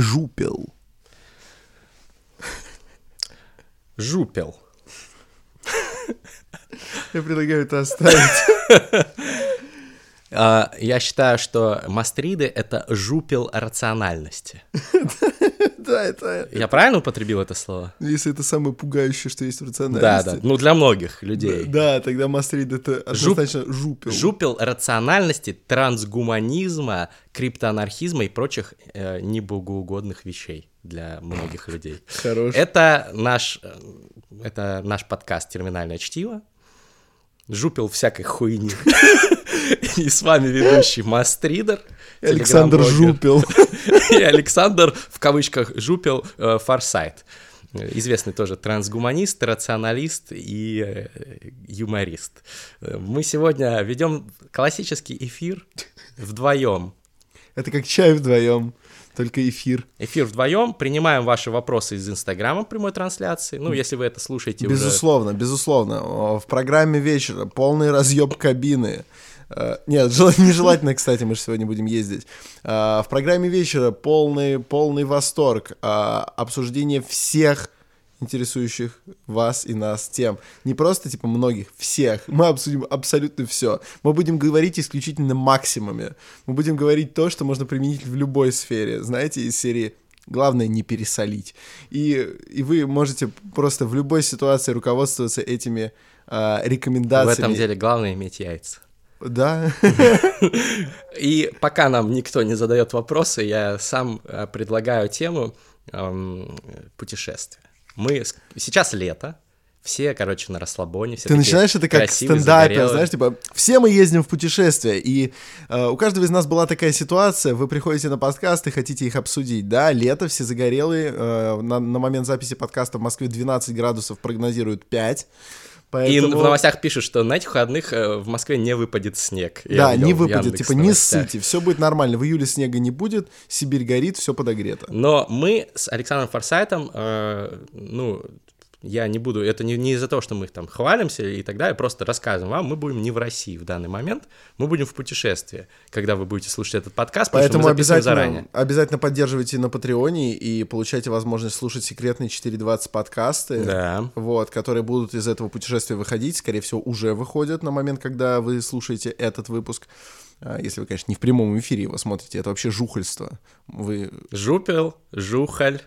Жупел. Жупел. Я предлагаю это оставить. А, Я считаю, что мастриды — это жупел рациональности. Да, это... Я правильно употребил это слово? Если это самое пугающее, что есть в Да, рациональности. да. Ну, для многих людей. Да, тогда Мастрид это однозначно жупел. Жупел рациональности, трансгуманизма, криптоанархизма и прочих э, небогоугодных вещей для многих людей. Хорош. Это наш, э, это наш подкаст «Терминальное чтиво». Жупел всякой хуйни. И с вами ведущий Мастридер. Александр. Жупел. И Александр, в кавычках, Жупел э, Фарсайт. Известный тоже трансгуманист, рационалист и э, юморист. Мы сегодня ведем классический эфир вдвоем. Это как чай вдвоем, только эфир. Эфир вдвоем. Принимаем ваши вопросы из Инстаграма прямой трансляции. Ну, если вы это слушаете уже... Безусловно, безусловно. О, В программе вечера полный разъеб кабины. Э, Нет, жел- нежелательно, кстати, мы же сегодня будем ездить. Э, В программе вечера полный, полный восторг. э, Обсуждение всех интересующих вас и нас тем. Не просто, типа, многих, всех. Мы обсудим абсолютно все. Мы будем говорить исключительно максимуме. Мы будем говорить то, что можно применить в любой сфере. Знаете, из серии Главное не пересолить. И, и вы можете просто в любой ситуации руководствоваться этими В рекомендациями. этом деле главное иметь яйца. Да. И пока нам никто не задает вопросы, я сам э, предлагаю тему эм, путешествия. Мы сейчас лето, все, короче, на расслабоне, все Ты начинаешь это как стендапер, знаешь, типа, все мы ездим в путешествия, и э, у каждого из нас была такая ситуация, вы приходите на подкаст и хотите их обсудить, да, лето, все загорелые, э, на, на момент записи подкаста в Москве 12 градусов прогнозируют 5, И поэтому... в новостях пишут, что на этих выходных э, в Москве не выпадет снег. Я Да, не выпадет, Яндекс типа, не ссыте, все будет нормально, в июле снега не будет, Сибирь горит, все подогрето. Но мы с Александром Форсайтом, э, ну, я не буду, это не, не из-за того, что мы там хвалимся и так далее, просто рассказываем вам, мы будем не в России в данный момент, мы будем в путешествии, когда вы будете слушать этот подкаст, Поэтому обязательно, заранее. обязательно поддерживайте на Патреоне и получайте возможность слушать секретные 4.20 подкасты. Да. Вот, которые будут из этого путешествия выходить, скорее всего, уже выходят на момент, когда вы слушаете этот выпуск. А, Если вы, конечно, не в прямом эфире его смотрите, это вообще жухальство. Вы Жупел, жухаль,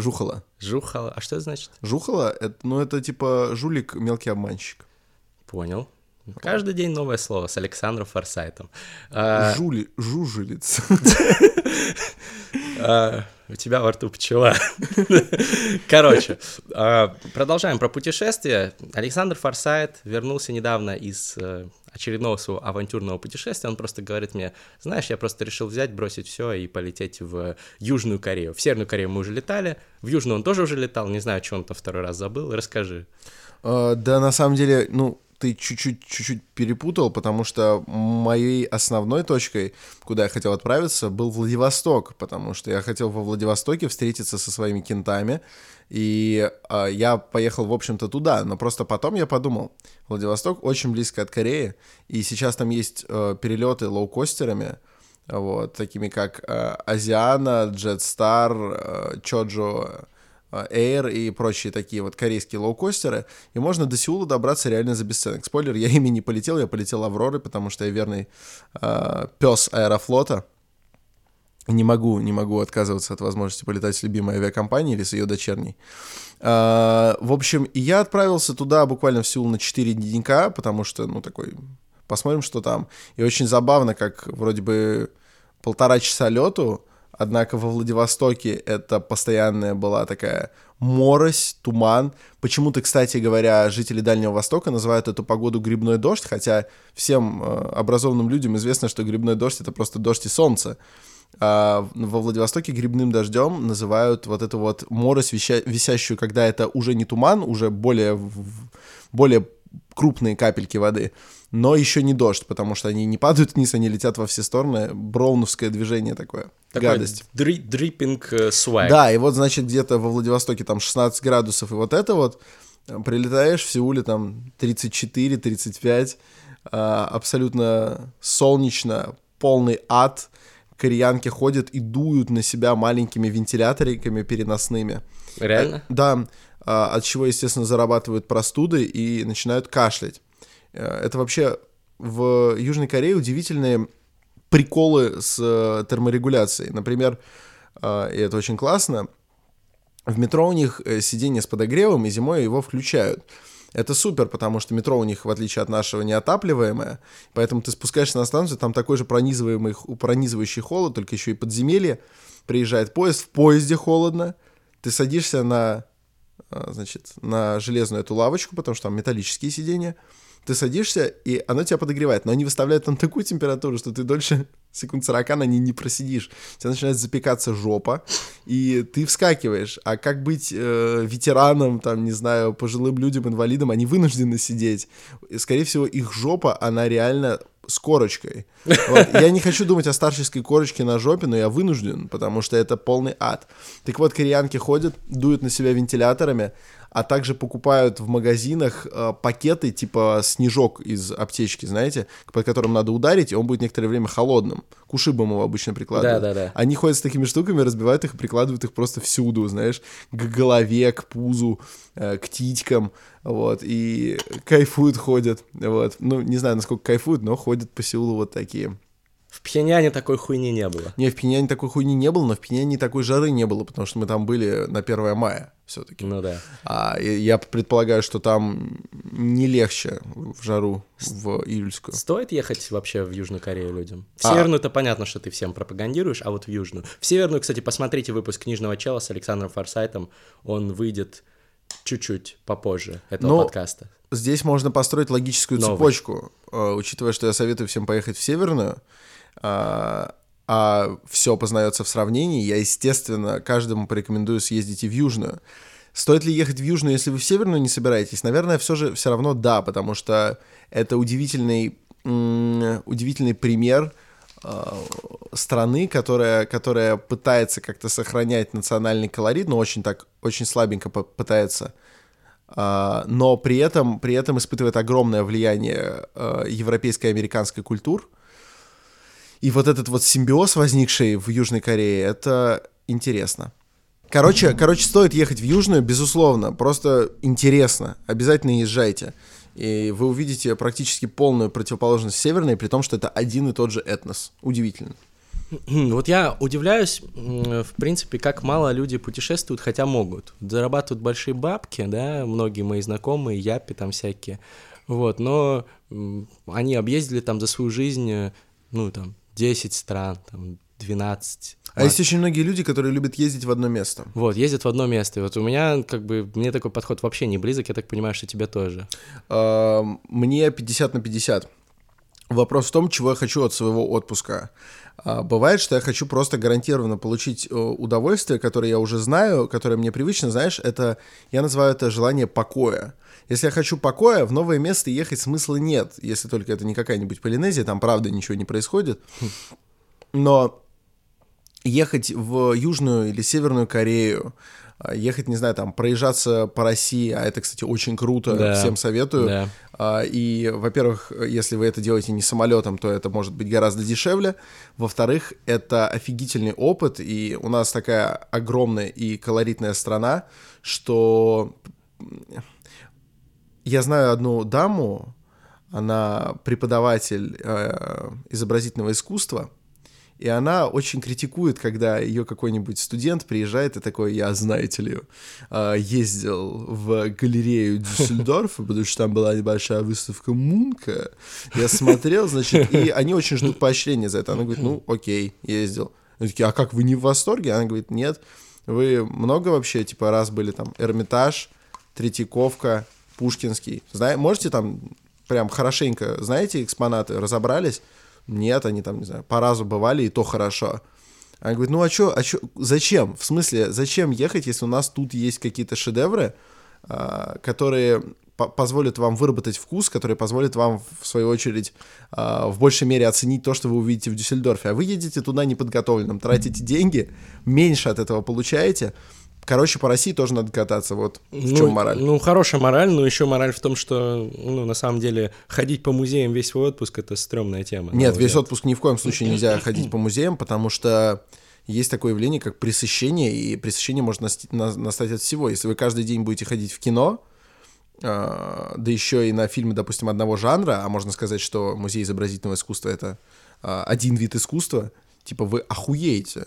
жухала. жухала. А что это значит? Жухала, это, ну это типа жулик, мелкий обманщик. Понял. Каждый день новое слово с Александром Форсайтом. А, Жули, жужелиц. а, у тебя во рту пчела. Короче, а, продолжаем про путешествия. Александр Форсайт вернулся недавно из э, очередного своего авантюрного путешествия. Он просто говорит мне, знаешь, я просто решил взять, бросить все и полететь в Южную Корею. В Северную Корею мы уже летали, в Южную он тоже уже летал. Не знаю, что он-то второй раз забыл. Расскажи. А, Да, на самом деле, ну, ты чуть-чуть чуть-чуть перепутал, потому что моей основной точкой, куда я хотел отправиться, был Владивосток, потому что я хотел во Владивостоке встретиться со своими кентами, и а, я поехал, в общем-то, туда, но просто потом я подумал, Владивосток очень близко от Кореи, и сейчас там есть э, перелеты лоукостерами, вот, такими как э, Азиана, Джетстар, э, Чоджо, э, Air и прочие такие вот корейские лоукостеры, и можно до Сеула добраться реально за бесценок. Спойлер, я ими не полетел, я полетел Авророй, потому что я верный э, пес Аэрофлота. Не могу, не могу отказываться от возможности полетать с любимой авиакомпанией или с ее дочерней. А, в общем, я отправился туда буквально в Сеул на 4 денька, потому что, ну, такой, посмотрим, что там. И очень забавно, как вроде бы полтора часа лету, однако во Владивостоке это постоянная была такая морось, туман. Почему-то, кстати говоря, жители Дальнего Востока называют эту погоду грибной дождь, хотя всем э, образованным людям известно, что грибной дождь — это просто дождь и солнце. А во Владивостоке грибным дождем называют вот эту вот морось, вися- висящую, когда это уже не туман, уже более, более крупные капельки воды, но еще не дождь, потому что они не падают вниз, они летят во все стороны. Броуновское движение такое. Такой гадость. дри- дриппинг э, свайп. Да, и вот, значит, где-то во Владивостоке там 16 градусов, и вот это вот, э, прилетаешь в Сеуле там 34-35, а, абсолютно солнечно, полный ад, кореянки ходят и дуют на себя маленькими вентиляториками переносными. Реально? Э, да, а, от чего, естественно, зарабатывают простуды и начинают кашлять. Э, это вообще в Южной Корее удивительные приколы с э, терморегуляцией. Например, и это очень классно, в метро у них сиденье с подогревом, и зимой его включают. Это супер, потому что метро у них, в отличие от нашего, неотапливаемое, поэтому ты спускаешься на станцию, там такой же пронизываемый, пронизывающий холод, только еще и подземелье, приезжает поезд, в поезде холодно, ты садишься на, значит, на железную эту лавочку, потому что там металлические сиденья, ты садишься, и оно тебя подогревает, но они выставляют там такую температуру, что ты дольше секунд 40 на ней не просидишь. У тебя начинает запекаться жопа, и ты вскакиваешь. А как быть э, ветераном, там, не знаю, пожилым людям, инвалидам, они вынуждены сидеть. И, скорее всего, их жопа, она реально с корочкой. Вот. Я не хочу думать о старческой корочке на жопе, но я вынужден, потому что это полный ад. Так вот, кореянки ходят, дуют на себя вентиляторами, а также покупают в магазинах э, пакеты типа снежок из аптечки, знаете, под которым надо ударить, и он будет некоторое время холодным. К ушибам его обычно прикладывают. Да, да, да. Они ходят с такими штуками, разбивают их и прикладывают их просто всюду, знаешь, к голове, к пузу, э, к титькам, вот, и кайфуют, ходят, вот. Ну, не знаю, насколько кайфуют, но ходят по Сеулу вот такие. В Пхеньяне такой хуйни не было. Не, в Пхеньяне такой хуйни не было, но в Пхеньяне такой жары не было, потому что мы там были на 1 мая все-таки. Ну да. А я предполагаю, что там не легче в жару в июльскую. Стоит ехать вообще в Южную Корею людям? В а. Северную-то понятно, что ты всем пропагандируешь, а вот в Южную. В Северную, кстати, посмотрите выпуск книжного чела с Александром Форсайтом. Он выйдет чуть-чуть попозже этого Но... подкаста. Здесь можно построить логическую Новый. цепочку, э, учитывая, что я советую всем поехать в Северную а, а все познается в сравнении, я, естественно, каждому порекомендую съездить и в Южную. Стоит ли ехать в Южную, если вы в Северную не собираетесь? Наверное, все же все равно да, потому что это удивительный, удивительный пример э, страны, которая, которая пытается как-то сохранять национальный колорит, но очень так, очень слабенько пытается, э, но при этом, при этом испытывает огромное влияние э, европейской и американской культур, и вот этот вот симбиоз, возникший в Южной Корее, это интересно. Короче, короче, стоит ехать в Южную, безусловно, просто интересно, обязательно езжайте. И вы увидите практически полную противоположность Северной, при том, что это один и тот же этнос. Удивительно. Вот я удивляюсь, в принципе, как мало люди путешествуют, хотя могут. Зарабатывают большие бабки, да, многие мои знакомые, япи там всякие. Вот, но они объездили там за свою жизнь, ну, там, 10 стран, там, 12. А есть очень многие люди, которые любят ездить в одно место. Вот, ездят в одно место. И вот у меня, как бы, мне такой подход вообще не близок, я так понимаю, что тебе тоже. А, мне 50 на 50. Вопрос в том, чего я хочу от своего отпуска. А, бывает, что я хочу просто гарантированно получить э, удовольствие, которое я уже знаю, которое мне привычно, знаешь, это, я называю это желание покоя. Если я хочу покоя, в новое место ехать смысла нет, если только это не какая-нибудь Полинезия, там правда ничего не происходит. Но ехать в Южную или Северную Корею, ехать, не знаю, там, проезжаться по России, а это, кстати, очень круто, да. всем советую. Да. А, и, во-первых, если вы это делаете не самолетом, то это может быть гораздо дешевле. Во-вторых, это офигительный опыт, и у нас такая огромная и колоритная страна, что я знаю одну даму, она преподаватель э, изобразительного искусства, и она очень критикует, когда ее какой-нибудь студент приезжает и такой, я, знаете ли, э, ездил в галерею Дюссельдорфа, потому что там была небольшая выставка Мунка. Я смотрел, значит, и они очень ждут поощрения за это. Она говорит, ну, окей, ездил. Они такие, а как, вы не в восторге? Она говорит, нет. Вы много вообще, типа, раз были там Эрмитаж, Третьяковка, Пушкинский. Знаете, можете там прям хорошенько, знаете, экспонаты, разобрались? Нет, они там, не знаю, по разу бывали, и то хорошо. Она говорит, ну а чё, а чё, зачем? В смысле, зачем ехать, если у нас тут есть какие-то шедевры, а, которые позволят вам выработать вкус, которые позволят вам, в свою очередь, а, в большей мере оценить то, что вы увидите в Дюссельдорфе. А вы едете туда неподготовленным, тратите деньги, меньше от этого получаете, Короче, по России тоже надо кататься, вот в Ну, чем мораль. Ну, хорошая мораль, но еще мораль в том, что, ну, на самом деле, ходить по музеям весь свой отпуск — это стрёмная тема. Нет, весь отпуск ни в коем случае нельзя ходить по музеям, потому что есть такое явление, как пресыщение, и пресыщение может настать от всего. Если вы каждый день будете ходить в кино, а, да еще и на фильмы, допустим, одного жанра, а можно сказать, что музей изобразительного искусства — это а, один вид искусства, типа вы охуеете.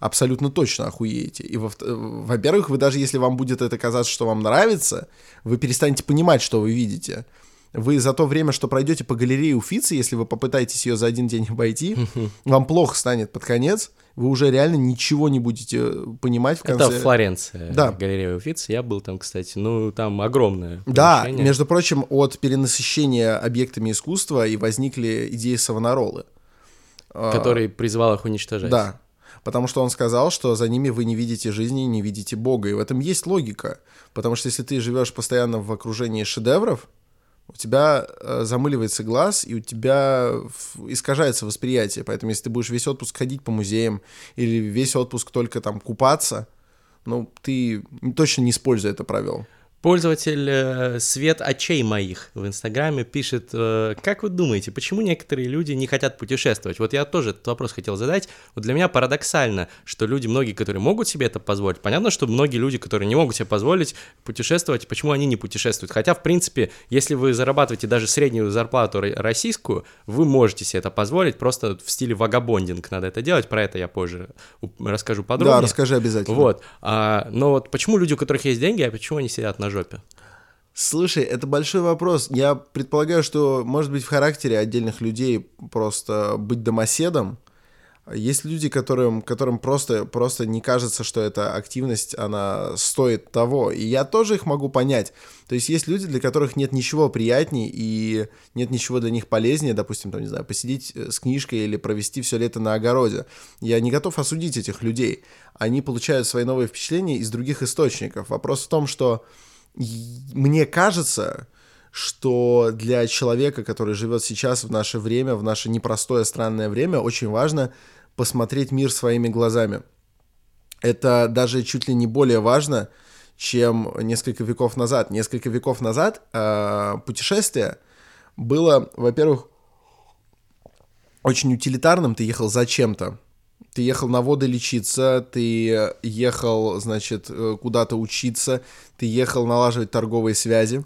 Абсолютно точно охуеете. И, во- во-первых, вы даже если вам будет это казаться, что вам нравится, вы перестанете понимать, что вы видите. Вы за то время, что пройдете по галерее Уфицы, если вы попытаетесь ее за один день обойти, вам плохо станет под конец, вы уже реально ничего не будете понимать в конце. Это Флоренция, Да. галерея Уфицы. Я был там, кстати. Ну, там огромное Да, между прочим, от перенасыщения объектами искусства и возникли идеи Савонаролы. А, который призвал их уничтожать. Да. Потому что он сказал, что за ними вы не видите жизни, не видите Бога. И в этом есть логика. Потому что если ты живешь постоянно в окружении шедевров, у тебя э, замыливается глаз, и у тебя искажается восприятие. Поэтому если ты будешь весь отпуск ходить по музеям или весь отпуск только там купаться, ну, ты точно не используя это провел. Пользователь э, Свет очей моих в Инстаграме пишет, э, как вы думаете, почему некоторые люди не хотят путешествовать? Вот я тоже этот вопрос хотел задать. Вот для меня парадоксально, что люди, многие, которые могут себе это позволить, понятно, что многие люди, которые не могут себе позволить путешествовать, почему они не путешествуют? Хотя, в принципе, если вы зарабатываете даже среднюю зарплату ро- российскую, вы можете себе это позволить, просто в стиле вагабондинг надо это делать, про это я позже расскажу подробнее. Да, расскажи обязательно. Вот. А, но вот почему люди, у которых есть деньги, а почему они сидят на жопе? Слушай, это большой вопрос. Я предполагаю, что, может быть, в характере отдельных людей просто быть домоседом. Есть люди, которым, которым просто, просто не кажется, что эта активность, она стоит того. И я тоже их могу понять. То есть есть люди, для которых нет ничего приятней и нет ничего для них полезнее, допустим, там, не знаю, посидеть э, с книжкой или провести все лето на огороде. Я не готов осудить этих людей. Они получают свои новые впечатления из других источников. Вопрос в том, что мне кажется, что для человека, который живет сейчас в наше время, в наше непростое странное время, очень важно посмотреть мир своими глазами. Это даже чуть ли не более важно, чем несколько веков назад. Несколько веков назад э, путешествие было, во-первых, очень утилитарным. Ты ехал зачем-то. Ты ехал на воды лечиться, ты ехал, значит, э, куда-то учиться, ты ехал налаживать торговые связи.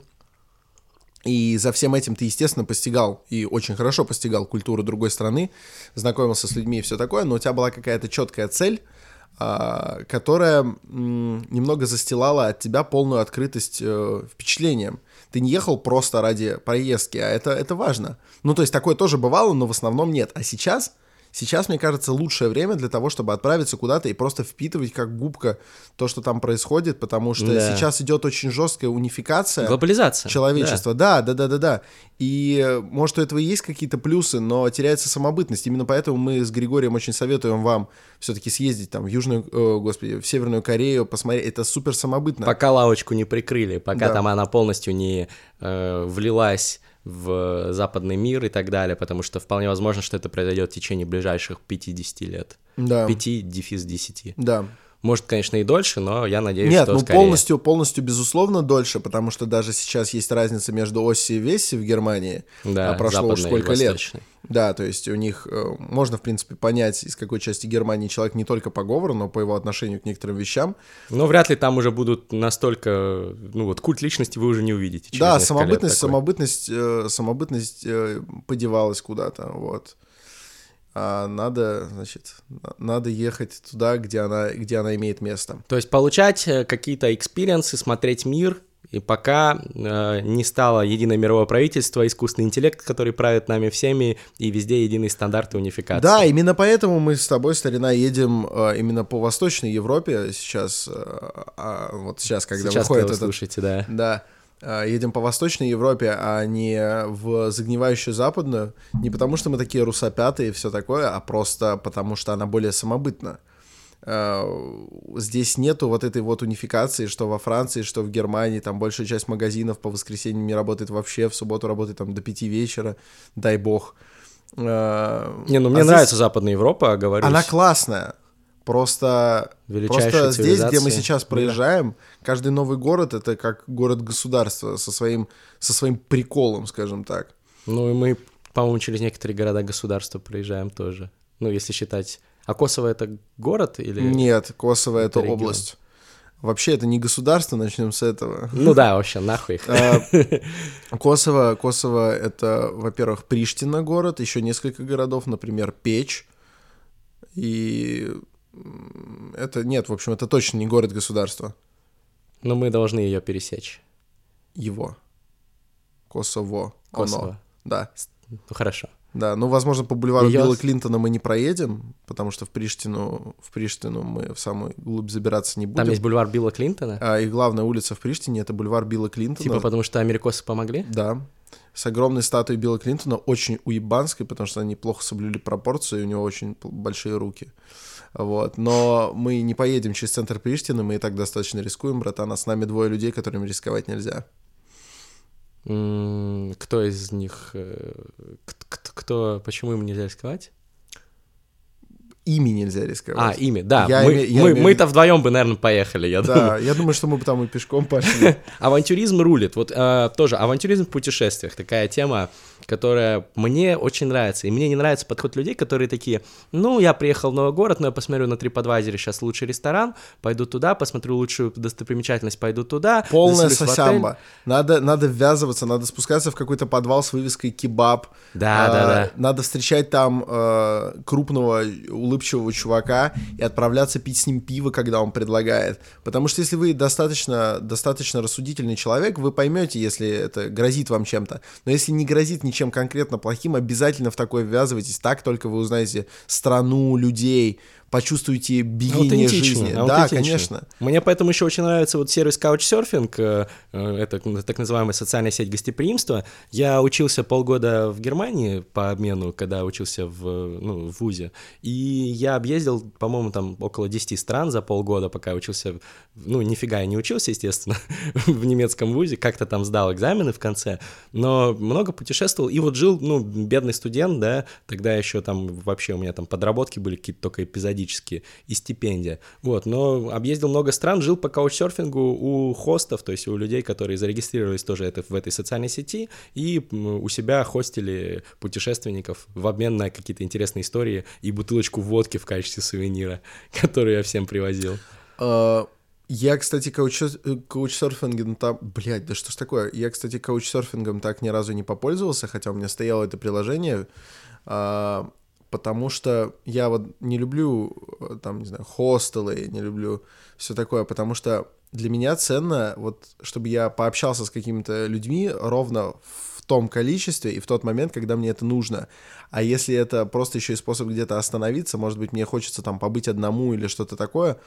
И за всем этим ты, естественно, постигал, и очень хорошо постигал культуру другой страны, знакомился с людьми и все такое, но у тебя была какая-то четкая цель, а, которая немного застилала от тебя полную открытость э, впечатлениям. Ты не ехал просто ради поездки, а это, это важно. Ну, то есть такое тоже бывало, но в основном нет. А сейчас, сейчас, мне кажется, лучшее время для того, чтобы отправиться куда-то и просто впитывать как губка то, что там происходит, потому что Да. сейчас идет очень жесткая унификация Глобализация. человечества. Да, да, да, да, да. И э, может у этого и есть какие-то плюсы, но теряется самобытность. Именно поэтому мы с Григорием очень советуем вам все-таки съездить там в Южную, э, господи, в Северную Корею, посмотреть. Это супер самобытно. Пока лавочку не прикрыли, пока Да. там она полностью не э, влилась в западный мир и так далее, потому что вполне возможно, что это произойдет в течение ближайших 50 лет. Да. 5 дефис 10. Да. Может, конечно, и дольше, но я надеюсь, Нет, что ну скорее. полностью, полностью, безусловно, дольше, потому что даже сейчас есть разница между Оси и Весси в Германии. Да, а прошло уж сколько лет. Да, то есть у них э, можно, в принципе, понять, из какой части Германии человек не только по говору, но по его отношению к некоторым вещам. Но вряд ли там уже будут настолько... Ну вот культ личности вы уже не увидите. Да, самобытность, самобытность, э, самобытность э, подевалась куда-то, вот. А надо, значит, на- надо ехать туда, где она, где она имеет место. То есть получать э, какие-то experience ы, смотреть мир, и пока э, не стало единое мировое правительство, искусственный интеллект, который правит нами всеми, и везде единые стандарты унификации. Да, именно поэтому мы с тобой, старина, едем э, именно по Восточной Европе сейчас, э, а вот сейчас, когда Сейчас, выходит вы этот... слушаете, да. Да, едем по Восточной Европе, а не в загнивающую Западную, не потому что мы такие русопятые и все такое, а просто потому что она более самобытна. Э, Здесь нету вот этой вот унификации, что во Франции, что в Германии, там большая часть магазинов по воскресеньям не работает вообще, в субботу работает там до пяти вечера, дай бог. Э, Не, ну а мне здесь нравится Западная Европа, говорю. Она классная. Просто, Величайшая просто здесь, где мы сейчас мира. проезжаем, каждый новый город это как город-государство со своим, со своим приколом, скажем так. Ну и мы, по-моему, через некоторые города-государства проезжаем тоже. Ну, если считать... А Косово это город или... Нет, Косово это, Это регион. область. Вообще это не государство, начнем с этого. Ну да, вообще, нахуй их. А, Косово, Косово это, во-первых, Приштина город, еще несколько городов, например, Печь. И это нет, в общем, это точно не город-государство. Но мы должны ее пересечь. Его. Косово. Косово. Оно. Да. Ну хорошо. Да, ну, возможно, по бульвару Её Билла Клинтона мы не проедем, потому что в Приштину, в Приштину мы в самую глубь забираться не Там будем. есть бульвар Билла Клинтона. А, и главная улица в Приштине — это бульвар Билла Клинтона. Типа потому что америкосы помогли? Да. С огромной статуей Билла Клинтона, очень уебанской, потому что они плохо соблюли пропорции, у него очень большие руки. Вот. Но мы не поедем через центр Приштины, мы и так достаточно рискуем, братан, а с нами двое людей, которым рисковать нельзя. Кто из них... э, Кто... Почему им нельзя рисковать? Ими нельзя А, рисковать. ими, да. Я мы, име- я мы, имею в мы-то вдвоем бы, наверное, поехали, я думаю. Да, я думаю, что мы бы там и пешком пошли. Авантюризм рулит. Вот э, тоже авантюризм в путешествиях. Такая тема, которая мне очень нравится. И мне не нравится подход людей, которые такие, ну, я приехал в новый город, но я посмотрю на TripAdvisor сейчас лучший ресторан, пойду туда, посмотрю лучшую достопримечательность, пойду туда. Полная сосямба. Надо, надо ввязываться, надо спускаться в какой-то подвал с вывеской кебаб. Да, А, да, да. Надо встречать там э, крупного улыбчивого чувака и отправляться пить с ним пиво, когда он предлагает. Потому что если вы достаточно, достаточно рассудительный человек, вы поймете, если это грозит вам чем-то. Но если не грозит ничем конкретно плохим, обязательно в такое ввязывайтесь. Так только вы узнаете страну, людей, почувствуете биение Аутентично, жизни. Да, конечно. Мне поэтому еще очень нравится вот сервис Couchsurfing, э, э, это так называемая социальная сеть гостеприимства. Я учился полгода в Германии по обмену, когда учился в, ну, в ВУЗе, и я объездил, по-моему, там около 10 стран за полгода, пока я учился, ну, нифига я не учился, естественно, в немецком ВУЗе, как-то там сдал экзамены в конце, но много путешествовал, и вот жил, ну, бедный студент, да, тогда еще там вообще у меня там подработки были какие-то только эпизодические, и стипендия, вот, но объездил много стран, жил по каучсерфингу у хостов, то есть у людей, которые зарегистрировались тоже это, в этой социальной сети, и у себя хостили путешественников в обмен на какие-то интересные истории и бутылочку водки в качестве сувенира, которую я всем привозил. А, Я, кстати, э, каучсерфингом там... Блядь, да что ж такое? Я, кстати, каучсерфингом так ни разу не попользовался, хотя у меня стояло это приложение, а, потому что я вот не люблю, э, там, не знаю, хостелы, не люблю все такое, потому что для меня ценно, вот, чтобы я пообщался с какими-то людьми ровно в том количестве и в тот момент, когда мне это нужно. А если это просто еще и способ где-то остановиться, может быть, мне хочется там побыть одному или что-то такое,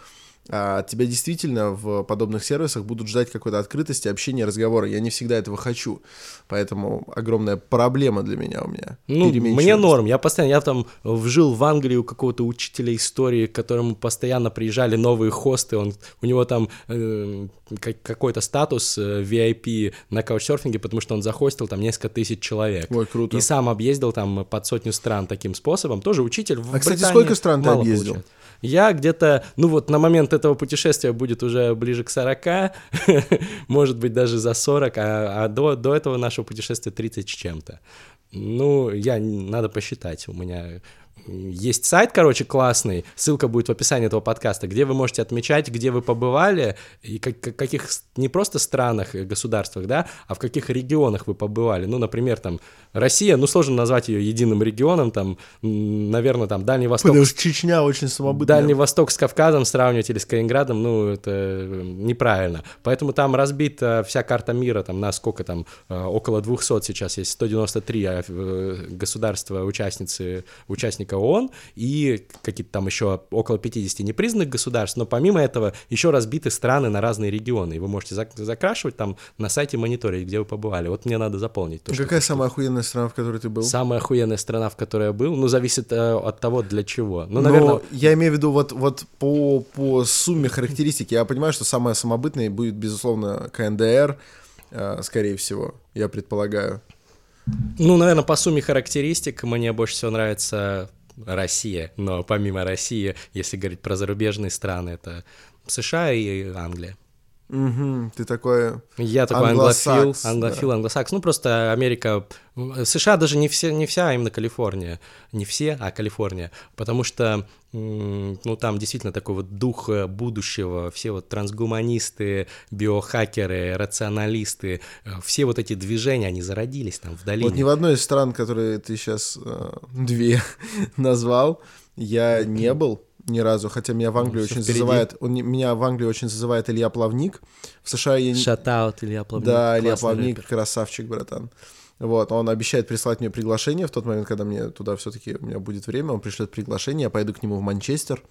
тебя действительно в подобных сервисах будут ждать какой-то открытости, общения, разговора. Я не всегда этого хочу, поэтому огромная проблема для меня у меня. Ну, мне норм. Я постоянно, я там жил в Англии у какого-то учителя истории, к которому постоянно приезжали новые хосты. Он, у него там э, как- какой-то статус э, VIP на каучсерфинге, потому что он захостил там несколько тысяч человек. Ой, круто. И сам объездил там под сотню стран таким способом. Тоже учитель. В А, кстати, Британии сколько стран ты объездил? получает. Я где-то, ну вот на момент этого путешествия будет уже ближе к 40, может быть даже за 40, а, а до, до этого нашего путешествия 30 с чем-то. Ну, я, надо посчитать, у меня есть сайт, короче, классный, ссылка будет в описании этого подкаста, где вы можете отмечать, где вы побывали, и как, как- каких не просто странах и государствах, да, а в каких регионах вы побывали. Ну, например, там, Россия, ну, сложно назвать ее единым регионом, там, наверное, там, Дальний Восток Потому что Чечня очень самобытная. Дальний Восток с Кавказом сравнивать или с Калининградом, ну, это э, неправильно. Поэтому там разбита вся карта мира, там, на сколько там, э, около 200 сейчас есть, 193 а, э, государства, участницы, участника ООН, и какие-то там еще около 50 непризнанных государств, но помимо этого еще разбиты страны на разные регионы, и вы можете зак- закрашивать там на сайте мониторить, где вы побывали. Вот мне надо заполнить. то, что Какая самая охуенная страна, в которой ты был? Самая охуенная страна, в которой я был, ну, зависит э, от того, для чего. Ну, Но наверное, я имею в виду вот, вот по, по сумме характеристик. Я понимаю, что самое самобытное будет, безусловно, КНДР, э, скорее всего, я предполагаю. Ну, наверное, по сумме характеристик мне больше всего нравится Россия, но помимо России, если говорить про зарубежные страны, это США и Англия. Угу, ты такой Я такой англофил, англосакс, англофил, англосакс. Ну, просто Америка... США даже не, все, не вся, а именно Калифорния. Не все, а Калифорния. Потому что, ну, там действительно такой вот дух э, будущего. Все вот трансгуманисты, биохакеры, рационалисты, э, все вот эти движения, они зародились там в долине. Вот ни в одной из стран, которые ты сейчас две назвал, я не был ни разу, хотя меня в Англии Ну, очень впереди. зазывает, он, меня в Англии очень зазывает Илья Плавник. В США я. Шатаут Илья Плавник. Да, Илья Плавник, рэпер. красавчик, братан. Вот, он обещает прислать мне приглашение в тот момент, когда мне туда все-таки у меня будет время, он пришлет приглашение, я поеду к нему в Манчестер.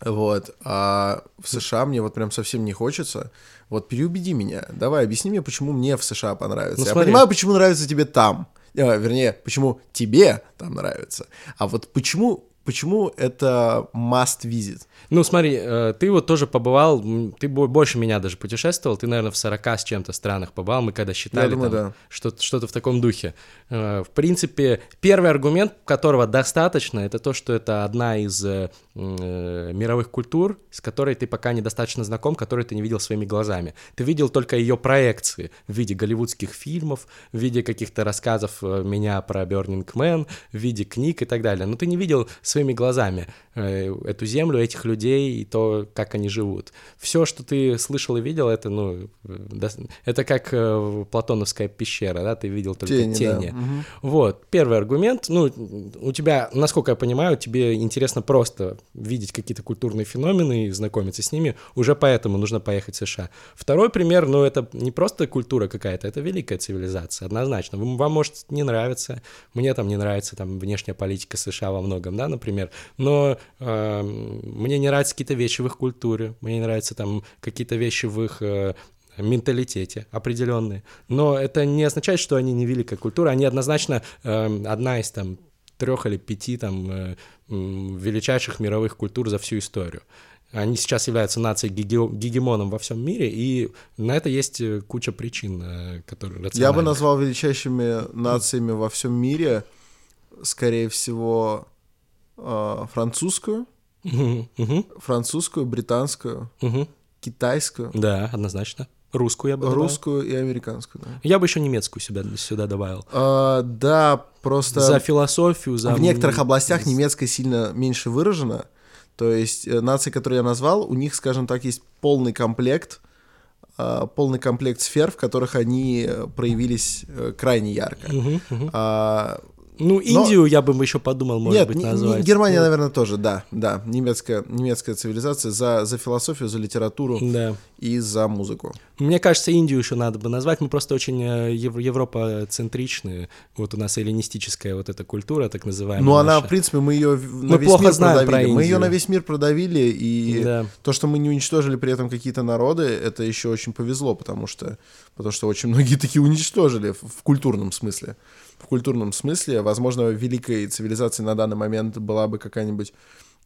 Вот, а в США мне вот прям совсем не хочется. Вот переубеди меня, давай, объясни мне, почему мне в США понравится. Ну, я смотри. понимаю, почему нравится тебе там. А, вернее, почему тебе там нравится. А вот почему, почему это must visit? Ну, смотри, э, ты вот тоже побывал, ты бо- больше меня даже путешествовал, ты, наверное, в 40 с чем-то странах побывал, мы когда считали, думаю, там, да. что-то, что-то в таком духе. Э, В принципе, первый аргумент, которого достаточно, это то, что это одна из э, мировых культур, с которой ты пока недостаточно знаком, которую ты не видел своими глазами. Ты видел только ее проекции в виде голливудских фильмов, в виде каких-то рассказов меня про Burning Man, в виде книг и так далее. Но ты не видел своими глазами эту землю, этих людей и то, как они живут. Все, что ты слышал и видел, это, ну, э, это как э, Платоновская пещера, да, ты видел только Тени, тени. да. Вот, первый аргумент, ну, у тебя, насколько я понимаю, тебе интересно просто видеть какие-то культурные феномены и знакомиться с ними, уже поэтому нужно поехать в США. Второй пример, ну, это не просто культура какая-то, это великая цивилизация, однозначно. Вам, вам может не нравиться, мне там не нравится там внешняя политика США во многом, да, например, но э, мне не нравятся какие-то вещи в их культуре, мне не нравятся там какие-то вещи в их э, менталитете определенные. Но это не означает, что они не великая культура, они однозначно э, одна из там трех или пяти там э, величайших мировых культур за всю историю. Они сейчас являются нацией геге- гегемоном во всем мире, и на это есть э, куча причин, которые Я бы назвал величайшими нациями во всем мире, скорее всего, французскую, Мгм, французскую, британскую, мгм. китайскую, Да, однозначно. Русскую я бы добавил. русскую и американскую. Да, Я бы еще немецкую себя, сюда добавил. А, да просто За философию, за... в некоторых областях немецкая сильно меньше выражена. То есть э, нации, которые я назвал, у них, скажем так, есть полный комплект, а, полный комплект сфер, в которых они э, проявились э, крайне ярко. Мгм, мгм. А, Ну, Индию я бы еще подумал, может Нет, быть, назвать. Германия, Ну, наверное, тоже, да, да. Немецкая, немецкая цивилизация за, за философию, за литературу Да. и за музыку. Мне кажется, Индию еще надо бы назвать. Мы просто очень э, ев- европоцентричны. Вот у нас эллинистическая вот эта культура, так называемая. Ну, она, в принципе, мы ее на Мы весь плохо мир знаем про продавили. мы ее Индию. на весь мир продавили, и Да. то, что мы не уничтожили при этом какие-то народы, это еще очень повезло, потому что, потому что очень многие такие уничтожили в, в культурном смысле. В культурном смысле, возможно, великой цивилизацией на данный момент была бы какая-нибудь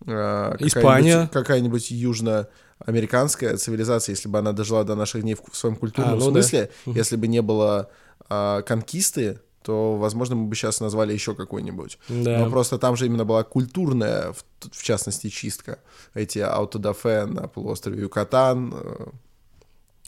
э, какая-нибудь- Испания. какая-нибудь южноамериканская цивилизация, если бы она дожила до наших дней в, в своем культурном А, ну да. смысле, если бы не было а, конкисты, то, возможно, мы бы сейчас назвали еще какую-нибудь. Да. Но просто там же именно была культурная, в, в частности, чистка. Эти аутодафе на полуострове Юкатан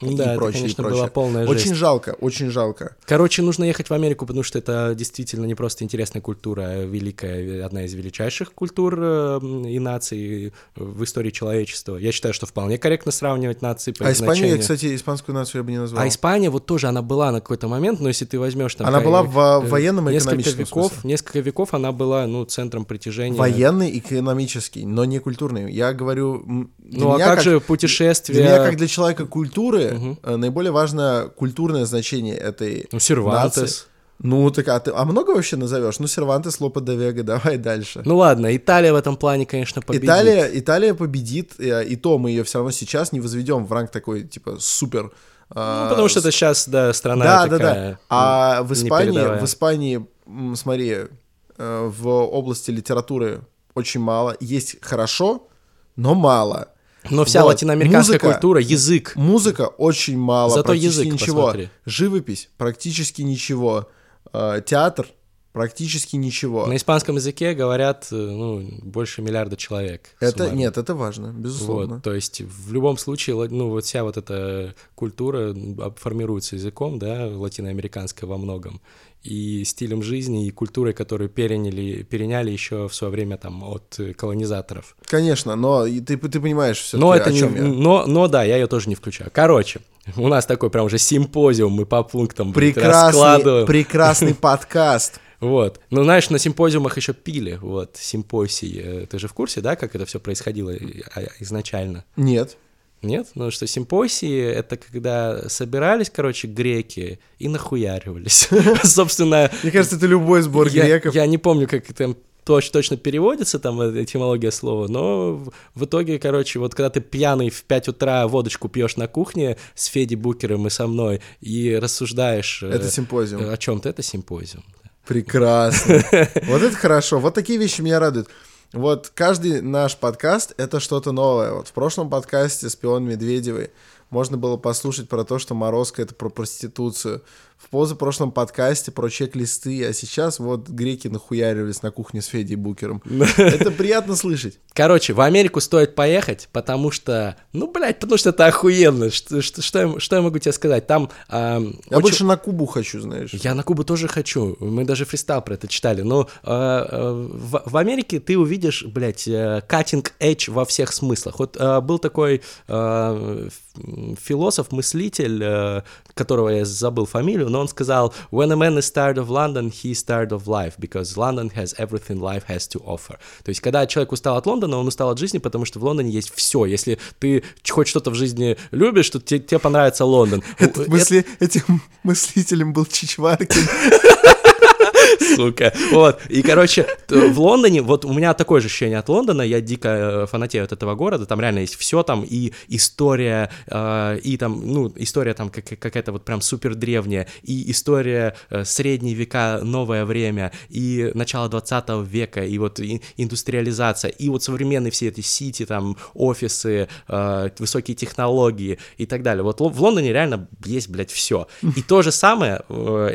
э, и Да, это, прочее, и конечно, прочее. была полная Очень жесть. жалко, очень жалко. Короче, нужно ехать в Америку, потому что это действительно не просто интересная культура, а великая, одна из величайших культур э, и наций в истории человечества. Я считаю, что вполне корректно сравнивать нации по А их Испанию, я, значению. кстати, испанскую нацию я бы не назвал. А Испания вот тоже, она была на какой-то момент, но если ты возьмешь там... Она была в э, военном и экономическом веков, смысле. Несколько веков она была, ну, центром притяжения. Военный, экономический, но не культурный. Я говорю... Ну, а меня как, же путешествия? Для меня, как для человека культуры, Э, наиболее важно культурное значение этой Ну, Сервантес. нации. Ну, так а ты а много вообще назовешь? Ну, Сервантес, Лопе де Вега, давай дальше. Ну ладно, Италия в этом плане, конечно, победит. Италия, Италия победит, э, и то мы ее все равно сейчас не возведем в ранг такой, типа, супер. Ну, потому что это сейчас, да, страна Да, да, такая. да. А в Испании, в Испании, смотри, э, в области литературы очень мало. Есть хорошо, но мало. Но вся Вот. латиноамериканская Музыка- культура, язык. Музыка очень мало, Зато практически язык ничего. посмотри. Живопись практически ничего. Э, Театр Практически ничего. На испанском языке говорят э, ну, больше миллиарда человек. Это суммарно. нет, это важно, безусловно. Вот, то есть в любом случае, ну вот вся вот эта культура м, формируется языком, да, латиноамериканская во многом, и стилем жизни, и культурой, которую переняли, переняли еще в свое время там от колонизаторов. Конечно, но и ты, ты понимаешь все Но это о не, чем я. но, но да, я ее тоже не включаю. Короче, у нас такой прям уже симпозиум, мы по пунктам Прекрасный, прекрасный подкаст. Вот. Ну, знаешь, на симпозиумах еще пили, вот, симпосии. Э, Ты же в курсе, да, как это все происходило э, а, изначально? Нет. Нет? Ну, что симпосии — это когда собирались, короче, греки и нахуяривались. Собственно, Мне кажется, это любой сбор я, греков. я не помню, как это точ- точно переводится, там, э, этимология слова, но в- итоге, короче, вот когда ты пьяный в 5 утра водочку пьешь на кухне с Федей Букером и со мной и рассуждаешь... э, Это симпозиум. О чем-то, это симпозиум. Прекрасно. Вот это хорошо. Вот такие вещи меня радуют. Вот каждый наш подкаст — это что-то новое. Вот в прошлом подкасте «Спион Медведевой» можно было послушать про то, что Морозко — это про проституцию. В позапрошлом подкасте про чек-листы, а сейчас вот греки нахуяривались на кухне с Федей Букером. Это приятно слышать. Короче, в Америку стоит поехать, потому что, ну, блядь, потому что это охуенно. Что, что, что, я, что я могу тебе сказать? Там... ам, Я очень- больше на Кубу хочу, знаешь. Я на Кубу тоже хочу. Мы даже фристайл про это читали. Но э, э, в, в Америке ты увидишь, блядь, э, cutting edge во всех смыслах. Вот э, был такой э, философ, мыслитель, э, которого я забыл фамилию, но он сказал, when a man is tired of London, he is tired of life, because London has everything life has to offer. То есть, когда человек устал от Лондона, он устал от жизни, потому что в Лондоне есть все. Если ты хоть что-то в жизни любишь, то те- тебе понравится Лондон. Этот Э, мысли- Этим мыслителем был Чичваркин. Сука. Вот. И, короче, в Лондоне, вот у меня такое же ощущение от Лондона, я дико э, фанатею от этого города, там реально есть все там, и история, э, и там, ну, история там как- какая-то вот прям супер древняя, и история э, средние века, новое время, и начало 20 века, и вот индустриализация, и вот современные все эти сити, там, офисы, высокие технологии и так далее. Вот в Лондоне реально есть, блядь, все. И то же самое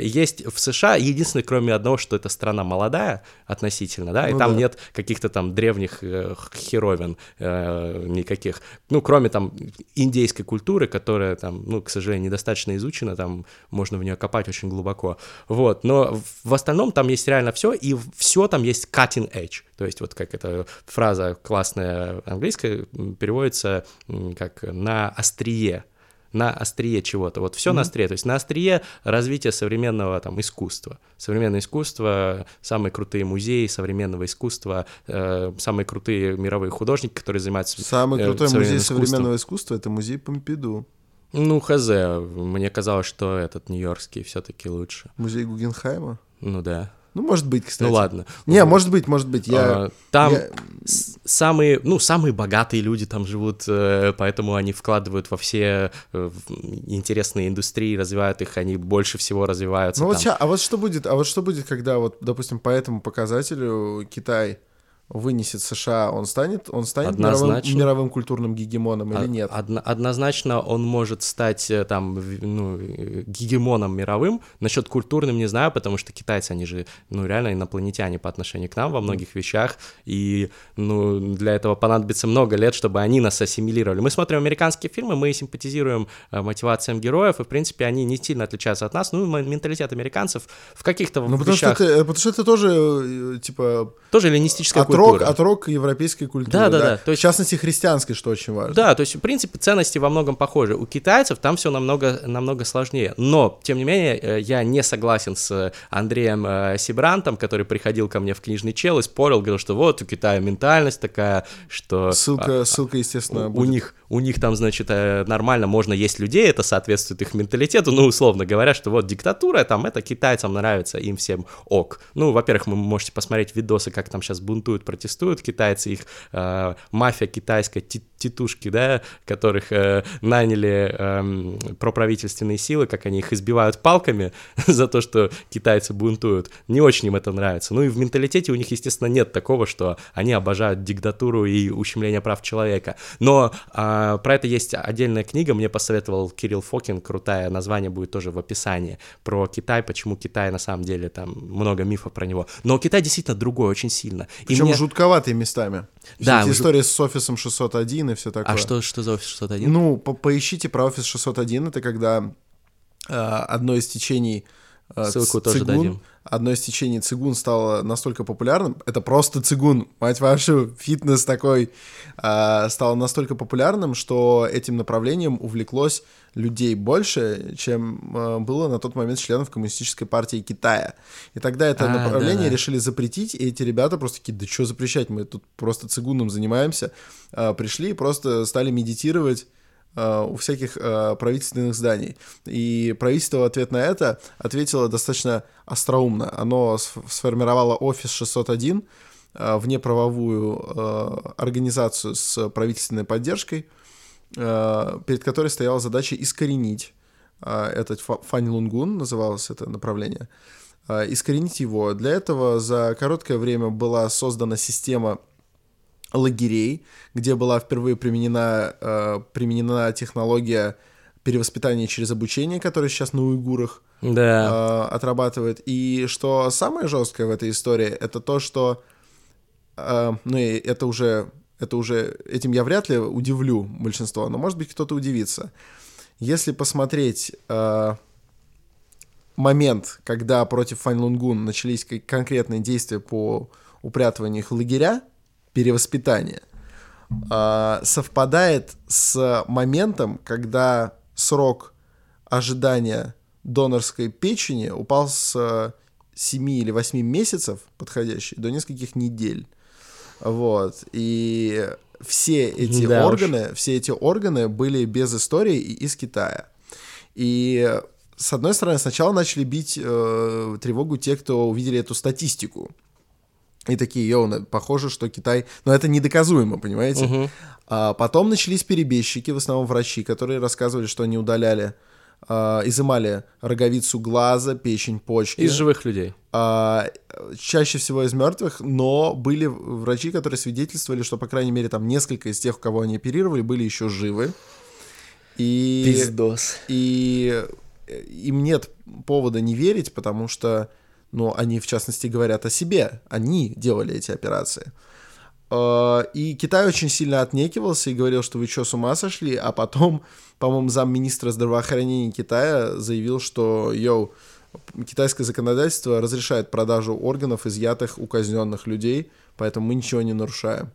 есть в США, единственное, кроме одного, что это страна молодая относительно, да, и Ну там да. нет каких-то там древних э, херовин э, никаких, ну, кроме там индейской культуры, которая там, ну, к сожалению, недостаточно изучена, там можно в нее копать очень глубоко, вот, но в остальном там есть реально все, и все там есть cutting edge, то есть вот как эта фраза классная английская переводится как на острие, на острие чего-то. Вот все на острие. То есть на острие развития современного там искусства. Современное искусство, самые крутые музеи современного искусства, э, самые крутые мировые художники, которые занимаются Самый э, крутой музей искусством. современного искусства — это музей Помпиду. Ну, хз, мне казалось, что этот нью-йоркский все-таки лучше. Музей Гугенхайма. Ну да. Ну, может быть, кстати. Ну ладно. Не, Вот. может быть, может быть. Я... А, Там я- самые, ну, самые богатые люди там живут, э, поэтому они вкладывают во все э, интересные индустрии, развивают их, они больше всего развиваются. Ну вот там. ща- а вот что будет, а вот что будет, когда вот, допустим, по этому показателю Китай вынесет США, он станет, он станет мировым, мировым культурным гегемоном или А- нет? одно- однозначно он может стать э, там ну, э, гегемоном мировым. Насчет культурным не знаю, потому что китайцы, они же, ну, реально инопланетяне по отношению к нам во многих вещах. И, ну, для этого понадобится много лет, чтобы они нас ассимилировали. Мы смотрим американские фильмы, мы симпатизируем э, мотивациям героев, и, в принципе, они не сильно отличаются от нас. Ну, менталитет американцев в каких-то Ну, потому что, вещах это, потому что это тоже, э, типа, тоже отрок, культура. отрок европейской культуры. Да, да, да. То есть- В частности, христианской, что очень важно. Да, то есть, в принципе, ценности во многом похожи. У китайцев там все намного, намного сложнее. Но, тем не менее, э, я не согласен с э, Андреем э, Сибрантом, который приходил ко мне в книжный чел и спорил, говорил, что вот у Китая ментальность такая, что... Ссылка, а, ссылка, естественно, у, у будет. них, у них там, значит, нормально можно есть людей, это соответствует их менталитету, ну, условно говоря, что вот диктатура, там, это китайцам нравится, им всем ок. Ну, во-первых, вы можете посмотреть видосы, как там сейчас бунтуют, протестуют китайцы, их э, мафия китайская титушки, да, которых э, наняли э, проправительственные силы, как они их избивают палками за то, что китайцы бунтуют. Не очень им это нравится. Ну и в менталитете у них, естественно, нет такого, что они обожают диктатуру и ущемление прав человека. Но э, про это есть отдельная книга, мне посоветовал Кирилл Фокин, крутая, название будет тоже в описании, про Китай, почему Китай на самом деле, там много мифов про него. Но Китай действительно другой очень сильно. Причем мне... жутковатые местами. Да. Истории с офисом 601 и все такое. А что, что за офис 601? Ну, по поищите про офис 601, это когда э, одно из течений э, Ссылку тоже цигун, дадим. Одно из течений цигун стало настолько популярным, это просто цигун, мать вашу, фитнес такой, э, стал настолько популярным, что этим направлением увлеклось людей больше, чем э, было на тот момент членов Коммунистической партии Китая. И тогда это А, направление да. решили запретить, и эти ребята просто такие, да что запрещать, мы тут просто цигуном занимаемся, Э, пришли и просто стали медитировать у всяких э, правительственных зданий. И правительство в ответ на это ответило достаточно остроумно. Оно сф- сформировало офис 601, э, внеправовую э, организацию с правительственной поддержкой, э, перед которой стояла задача искоренить э, этот фа- Фань Лунгун, называлось это направление, э, искоренить его. Для этого за короткое время была создана система лагерей, где была впервые применена, э, применена технология перевоспитания через обучение, которая сейчас на уйгурах Да. э, отрабатывает. И что самое жесткое в этой истории, это то, что, э, ну и это уже, это уже, этим я вряд ли удивлю большинство, но может быть кто-то удивится. Если посмотреть э, момент, когда против Фань Лунгун начались конкретные действия по упрятыванию их лагеря, перевоспитания, э, совпадает с моментом, когда срок ожидания донорской печени упал с 7 или 8 месяцев подходящий до нескольких недель. Вот. И все эти Да уж. органы, все эти органы были без истории и из Китая. И с одной стороны, сначала начали бить э, тревогу те, кто увидели эту статистику. И такие, йоу, похоже, что Китай... Но это недоказуемо, понимаете? Мгм. А потом начались перебежчики, в основном врачи, которые рассказывали, что они удаляли, а, изымали роговицу глаза, печень, почки. Из живых людей. А, чаще всего из мертвых, но были врачи, которые свидетельствовали, что, по крайней мере, там несколько из тех, кого они оперировали, были еще живы. И, Пиздос. и им нет повода не верить, потому что, ну, они, в частности, говорят о себе. Они делали эти операции. Э, И Китай очень сильно отнекивался и говорил, что вы что, с ума сошли? А потом, по-моему, замминистра здравоохранения Китая заявил, что, йоу, китайское законодательство разрешает продажу органов, изъятых у казненных людей, поэтому мы ничего не нарушаем.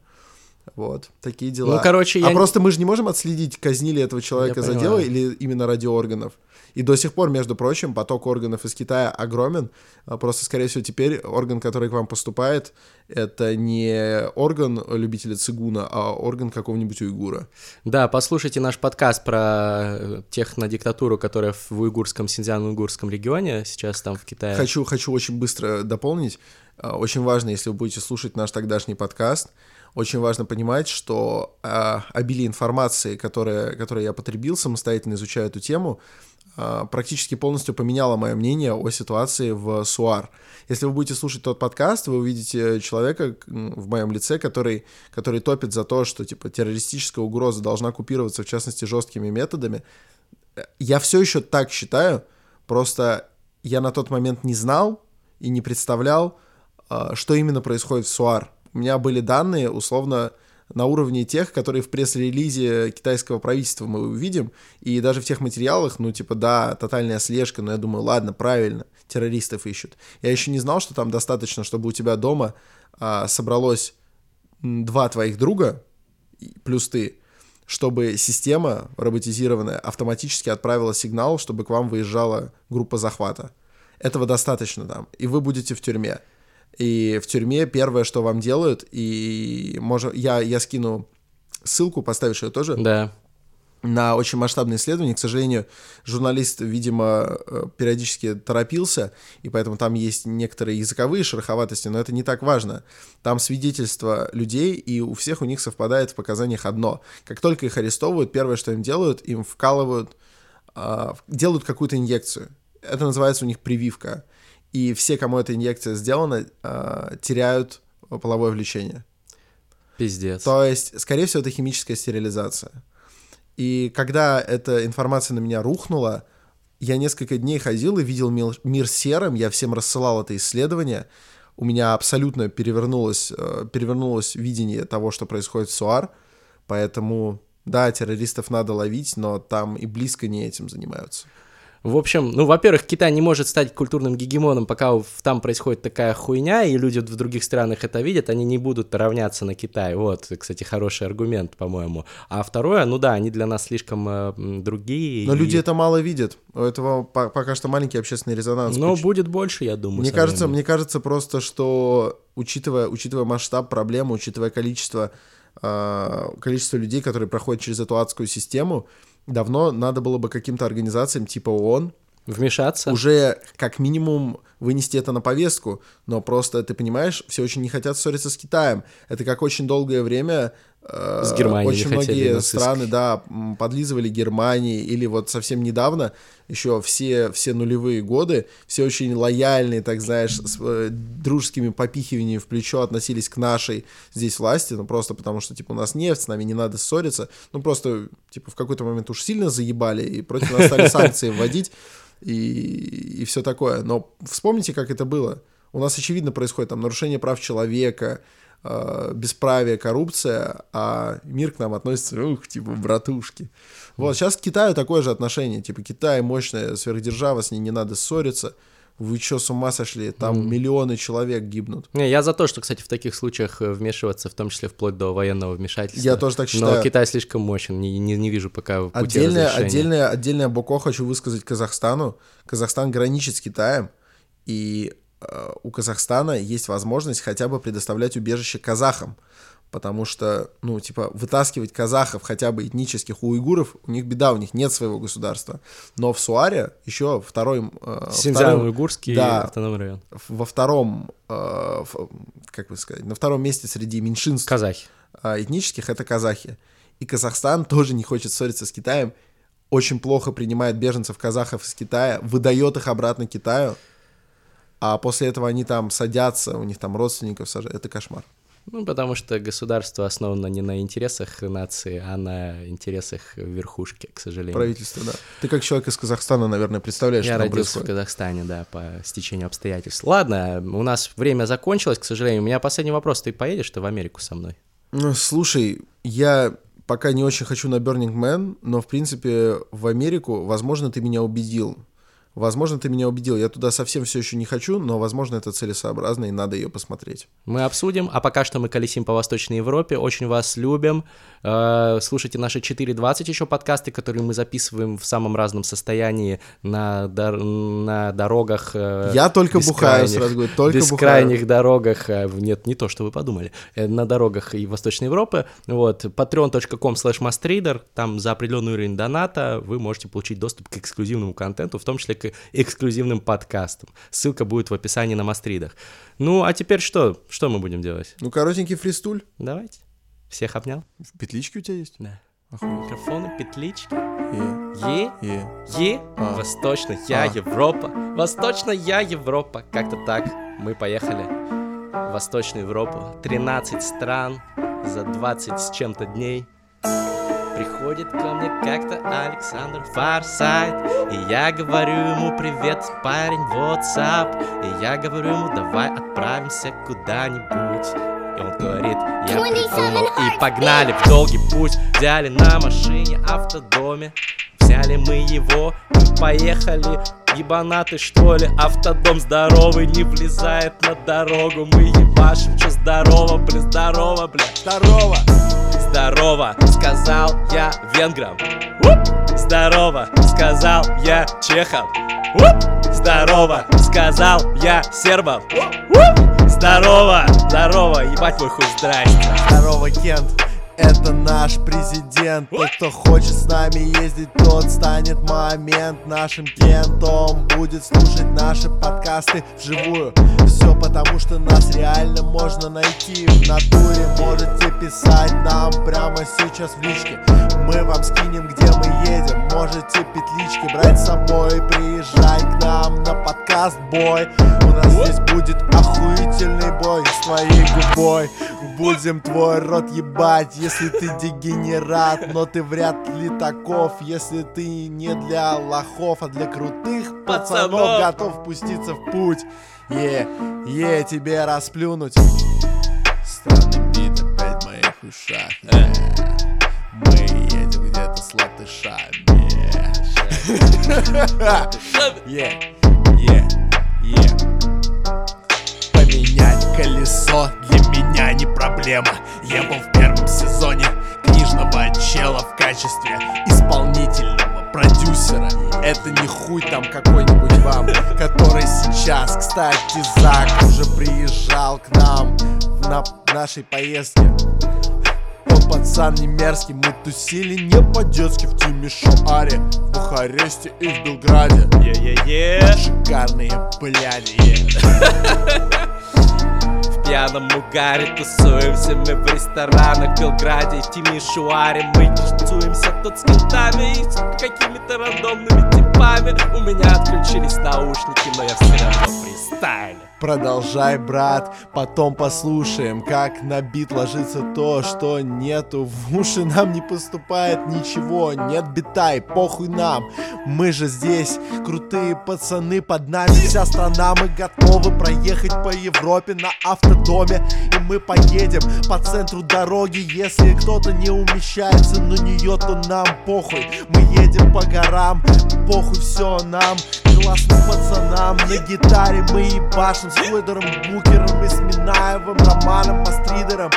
Вот, такие дела. Ну, короче, а я- просто мы же не можем отследить, казнили этого человека Я за понимаю. дело или именно ради органов. И до сих пор, между прочим, поток органов из Китая огромен. А Просто, скорее всего, теперь орган, который к вам поступает, это не орган любителя цигуна, а орган какого-нибудь уйгура. Да, послушайте наш подкаст про э, технодиктатуру, которая в уйгурском, Синьцзян-уйгурском регионе, сейчас там в Китае. Хочу, хочу очень быстро дополнить. А, Очень важно, если вы будете слушать наш тогдашний подкаст, очень важно понимать, что а, обилие информации, которое, которое я потребил, самостоятельно изучая эту тему, практически полностью поменяло мое мнение о ситуации в СУАР. Если вы будете слушать тот подкаст, вы увидите человека в моем лице, который, который топит за то, что типа террористическая угроза должна купироваться, в частности, жесткими методами. Э, Я все еще так считаю, просто я на тот момент не знал и не представлял, а, что именно происходит в СУАР. У меня были данные, условно, на уровне тех, которые в пресс-релизе китайского правительства мы увидим, и даже в тех материалах, ну, типа, да, тотальная слежка, но я думаю, ладно, правильно, террористов ищут. Я еще не знал, что там достаточно, чтобы у тебя дома а, собралось два твоих друга, плюс ты, чтобы система роботизированная автоматически отправила сигнал, чтобы к вам выезжала группа захвата. Этого достаточно там, и вы будете в тюрьме. И в тюрьме первое, что вам делают, и можно, я, я скину ссылку, поставишь ее тоже, Да. на очень масштабное исследование. К сожалению, журналист, видимо, э, периодически торопился, и поэтому там есть некоторые языковые шероховатости, но это не так важно. Там свидетельства людей, и у всех у них совпадает в показаниях одно. Как только их арестовывают, первое, что им делают, им вкалывают, а, делают какую-то инъекцию. Это называется у них прививка. И все, кому эта инъекция сделана, а, теряют половое влечение. Пиздец. То есть, скорее всего, это химическая стерилизация. И когда эта информация на меня рухнула, я несколько дней ходил и видел мир серым, я всем рассылал это исследование, у меня абсолютно перевернулось, э, перевернулось видение того, что происходит в СУАР, поэтому, да, террористов надо ловить, но там и близко не этим занимаются. В общем, ну, во-первых, Китай не может стать культурным гегемоном, пока там происходит такая хуйня, и люди в других странах это видят, они не будут равняться на Китай. Вот, кстати, хороший аргумент, по-моему. А второе, ну да, они для нас слишком э, другие. Но и... люди это мало видят. У этого пока что маленький общественный резонанс. Но Поч... будет больше, я думаю. Мне кажется, мне кажется просто, что учитывая, учитывая масштаб проблемы, учитывая количество, э, количество людей, которые проходят через эту адскую систему, давно надо было бы каким-то организациям типа ООН вмешаться. Уже как минимум вынести это на повестку, но просто, ты понимаешь, все очень не хотят ссориться с Китаем. Это как очень долгое время с Германией очень многие страны, да, подлизывали Германии, или вот совсем недавно, еще все, все нулевые годы, все очень лояльные, так знаешь, с э, дружескими попихиваниями в плечо относились к нашей здесь власти, ну просто потому что, типа, у нас нефть, с нами не надо ссориться, ну просто, типа, в какой-то момент уж сильно заебали, и против нас стали санкции вводить, и, и все такое. Но вспомните, как это было. У нас, очевидно, происходит там нарушение прав человека, э, бесправие, коррупция, а мир к нам относится, ух, типа, братушки. Вот, сейчас к Китаю такое же отношение. Типа, Китай мощная сверхдержава, с ней не надо ссориться. Вы что, с ума сошли? Там mm. миллионы человек гибнут. Не, я за то, что, кстати, в таких случаях э, вмешиваться, в том числе вплоть до военного вмешательства. Я тоже так считаю. Но Китай слишком мощен, не, не, не вижу пока пути отдельное, отдельное, отдельное боко хочу высказать Казахстану. Казахстан граничит с Китаем, и у Казахстана есть возможность хотя бы предоставлять убежище казахам потому что, ну, типа, вытаскивать казахов, хотя бы этнических, у уйгуров, у них беда, у них нет своего государства. Но в Суаре еще второй... Э, Синьцзян-Уйгурский да, автономный район. Во втором, э, как бы сказать, на втором месте среди меньшинств казахи. Э, этнических это казахи. И Казахстан тоже не хочет ссориться с Китаем, очень плохо принимает беженцев казахов из Китая, выдает их обратно Китаю, а после этого они там садятся, у них там родственников сажают. Это кошмар. Ну, потому что государство основано не на интересах нации, а на интересах верхушки, к сожалению. Правительство, да. Ты как человек из Казахстана, наверное, представляешь, Я что родился происходит. в Казахстане, да, по стечению обстоятельств. Ладно, у нас время закончилось, к сожалению. У меня последний вопрос. Ты поедешь-то в Америку со мной? Ну, слушай, я пока не очень хочу на Burning Man, но, в принципе, в Америку, возможно, ты меня убедил. Возможно, ты меня убедил. Я туда совсем все еще не хочу, но, возможно, это целесообразно, и надо ее посмотреть. Мы обсудим. А пока что мы колесим по Восточной Европе. Очень вас любим. Э, слушайте наши 4.20 еще подкасты, которые мы записываем в самом разном состоянии на, дор на дорогах. Э, Я только бухаю, сразу говорю, только бескрайних бухаю. дорогах. Э, нет, не то, что вы подумали. На дорогах и Восточной Европы. Вот. patreon.com slash Там за определенный уровень доната вы можете получить доступ к эксклюзивному контенту, в том числе к эксклюзивным подкастам. Ссылка будет в описании на Мастридах. Ну, а теперь что? Что мы будем делать? Ну, коротенький фристуль. Давайте. Всех обнял? Петлички у тебя есть? Да. Охуенно. Микрофоны, петлички. Е. Е. Е. Е. А. Восточная а. Европа. Восточная Европа. Как-то так. Мы поехали в Восточную Европу. 13 стран за 20 с чем-то дней. Приходит ко мне как-то Александр Фарсайт. И я говорю ему привет, парень, WhatsApp И я говорю ему давай отправимся куда-нибудь И он говорит, я придумал И погнали в долгий путь Взяли на машине автодоме Взяли мы его и поехали. Ебанаты что ли, автодом здоровый Не влезает на дорогу. Мы ебашим, что здорово, блин, здорово, блин Здорово! Здорово, сказал я венграм. Здорово, сказал я чехам. Здорово, сказал я сербам. Здорово, здорово, ебать мой хуй, здрасте. Здорово, Кент Это наш президент. Тот, кто хочет с нами ездить, тот станет момент Нашим кентом будет слушать наши подкасты вживую. Все потому, что нас реально можно найти В натуре. Можете писать нам прямо сейчас в личке. Мы вам скинем, где мы едем. Можете петлички брать с собой. Приезжай к нам на подкаст, бой. У нас здесь будет охуительный бой с твоей губой Будем твой рот ебать, если ты дегенерат Но ты вряд ли таков, если ты не для лохов, а для крутых пацанов Пацанов. Готов пуститься в путь Е, е, тебе расплюнуть Странный бит опять в моих ушах Э. Мы едем где-то с латышами Е, е, е Поменять колесо. Для меня не проблема. Я был в первом сезоне книжного чела в качестве исполнительного продюсера. Это не хуй там какой-нибудь вам, который сейчас, кстати, Зак уже приезжал к нам в на нашей поездке. Он пацан не мерзкий, мы тусили не по-детски в Тимишоаре В Бухаресте и в Белграде. Е-е-е. Шикарные бляди, е. В пьяном угаре тусуемся мы в ресторанах в Белграде Тимишуаре Мы тусуемся тут с кентами и с какими-то рандомными типами У меня отключились наушники, но я все равно фристайлю Продолжай, брат, потом послушаем, как на бит ложится то, что нету. В уши нам не поступает ничего, нет бита и похуй нам. Мы же здесь, крутые пацаны, под нами вся страна. Мы готовы проехать по Европе на автодоме. И мы поедем по центру дороги. Если кто-то не умещается на нее, то нам похуй. Мы едем по горам, похуй все нам. Классным пацанам на гитаре мы ебашим С Флойдером, Букером и с Минаевым Романом, Мастридером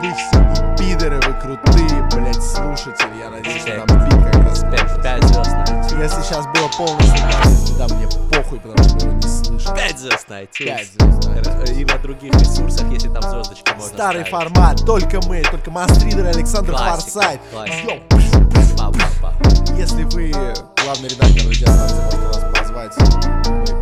Вы все не пидоры, вы крутые, блять, слушатели Я надеюсь, что нам бит как раз Пять, пять звезд на iTunes. Если сейчас было полностью так, да мне похуй, потому что вы его не слышите Пять звезд на iTunes. Пять звезд на И на других ресурсах, если там звездочки можно Старый ставить. формат, только мы, только Мастридер Александр Классика, Форсайт классика. Йоу. Если вы главный редактор радиостанции, можете нас позвать, мы